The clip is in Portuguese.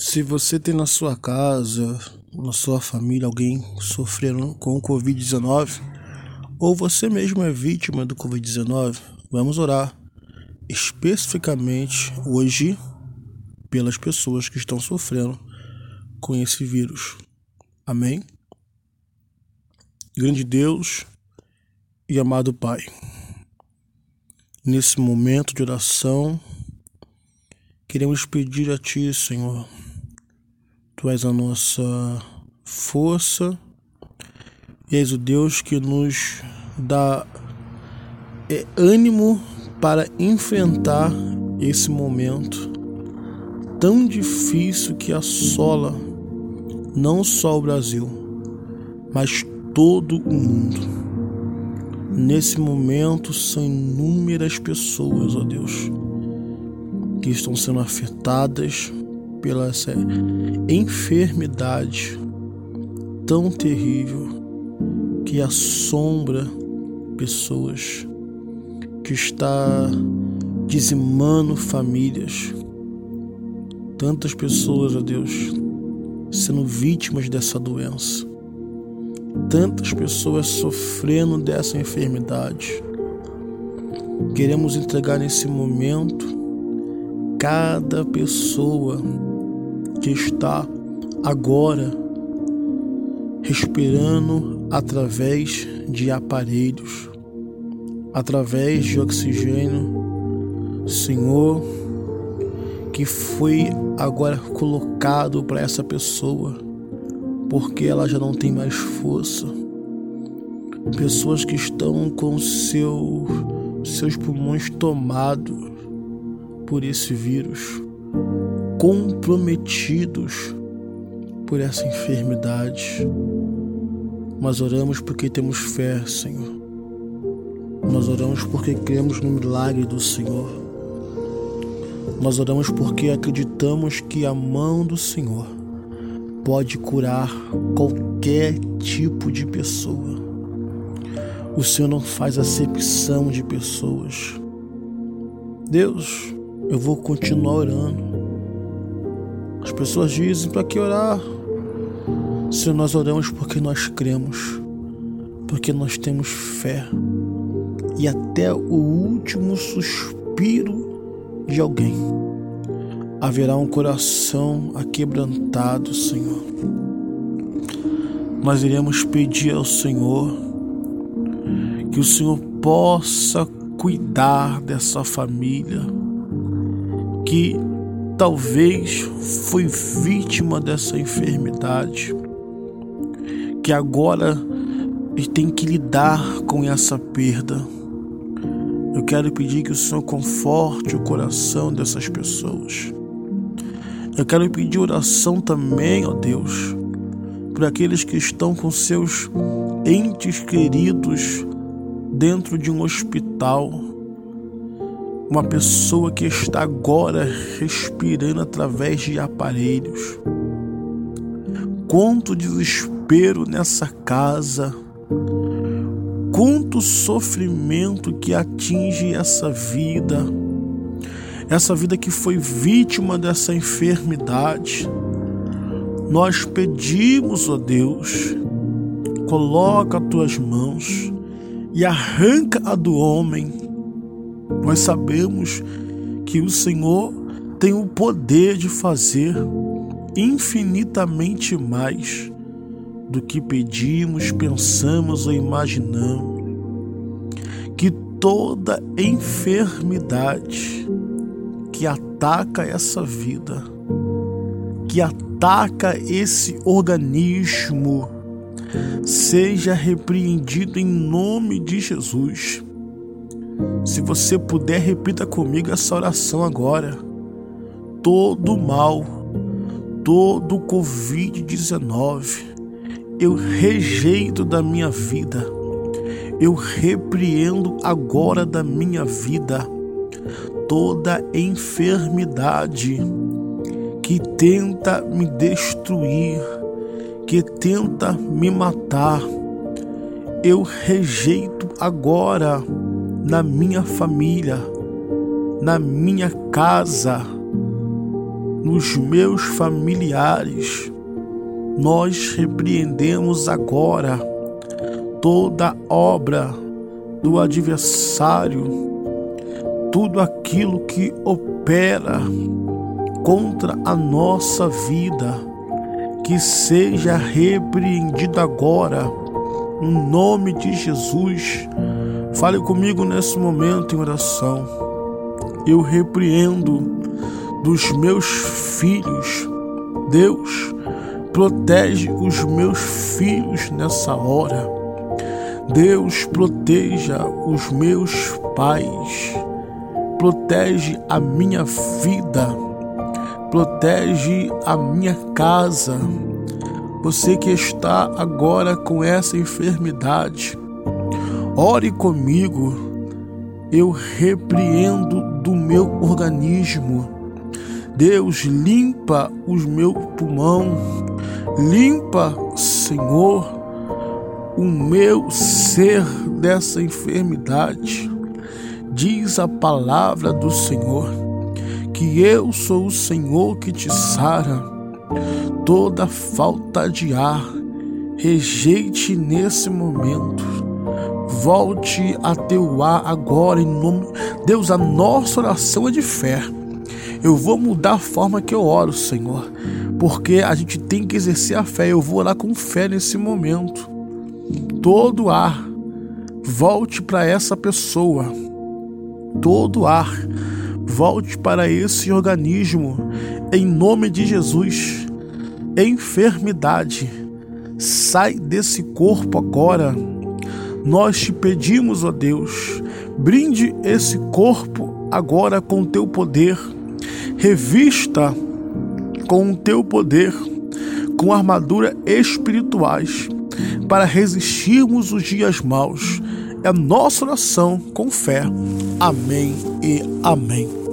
Se você tem na sua casa, na sua família, alguém sofrendo com o Covid-19, ou você mesmo é vítima do Covid-19, vamos orar especificamente hoje pelas pessoas que estão sofrendo com esse vírus. Amém? Grande Deus e amado Pai, nesse momento de oração, queremos pedir a Ti, Senhor, Tu és a nossa força e és o Deus que nos dá é, ânimo para enfrentar esse momento tão difícil que assola não só o Brasil, mas todo o mundo. Nesse momento são inúmeras pessoas, ó Deus, que estão sendo afetadas pela essa enfermidade tão terrível que assombra pessoas, que está dizimando famílias. Tantas pessoas, ó Deus, sendo vítimas dessa doença. Tantas pessoas sofrendo dessa enfermidade. Queremos entregar nesse momento cada pessoa que está agora respirando através de aparelhos, através de oxigênio, Senhor, que foi agora colocado para essa pessoa, porque ela já não tem mais força. Pessoas que estão com seu, seus pulmões tomados por esse vírus comprometidos por essa enfermidade. Mas oramos porque temos fé, Senhor. Nós oramos porque cremos no milagre do Senhor. Nós oramos porque acreditamos que a mão do Senhor pode curar qualquer tipo de pessoa. O Senhor não faz acepção de pessoas. Deus, eu vou continuar orando as pessoas dizem para que orar? Se nós oramos porque nós cremos, porque nós temos fé e até o último suspiro de alguém haverá um coração aquebrantado, Senhor. Nós iremos pedir ao Senhor que o Senhor possa cuidar dessa família, que talvez foi vítima dessa enfermidade, que agora tem que lidar com essa perda. Eu quero pedir que o Senhor conforte o coração dessas pessoas. Eu quero pedir oração também, ó Deus, para aqueles que estão com seus entes queridos dentro de um hospital uma pessoa que está agora respirando através de aparelhos. Quanto desespero nessa casa, quanto sofrimento que atinge essa vida, essa vida que foi vítima dessa enfermidade. Nós pedimos, ó Deus, coloca as tuas mãos e arranca a do homem nós sabemos que o Senhor tem o poder de fazer infinitamente mais do que pedimos, pensamos ou imaginamos. Que toda enfermidade que ataca essa vida, que ataca esse organismo, seja repreendido em nome de Jesus se você puder, repita comigo essa oração agora. Todo mal, todo Covid-19, eu rejeito da minha vida. Eu repreendo agora da minha vida toda enfermidade que tenta me destruir, que tenta me matar. Eu rejeito agora na minha família, na minha casa, nos meus familiares. Nós repreendemos agora toda obra do adversário, tudo aquilo que opera contra a nossa vida, que seja repreendido agora, em nome de Jesus. Fale comigo nesse momento em oração. Eu repreendo dos meus filhos. Deus, protege os meus filhos nessa hora. Deus, proteja os meus pais. Protege a minha vida. Protege a minha casa. Você que está agora com essa enfermidade, ore comigo. Eu repreendo do meu organismo. Deus, limpa os meu pulmão, limpa, Senhor, o meu ser dessa enfermidade. Diz a palavra do Senhor que eu sou o Senhor que te sara. Toda falta de ar, rejeite nesse momento. Volte a teu ar agora em nome Deus, a nossa oração é de fé. Eu vou mudar a forma que eu oro, Senhor, porque a gente tem que exercer a fé. Eu vou orar com fé nesse momento todo ar volte para essa pessoa, todo ar volte para esse organismo, em nome de Jesus. Enfermidade, sai desse corpo agora. Nós te pedimos, ó Deus, brinde esse corpo agora com teu poder, revista com o teu poder, com armadura espirituais para resistirmos os dias maus. É nossa oração com fé. Amém e amém.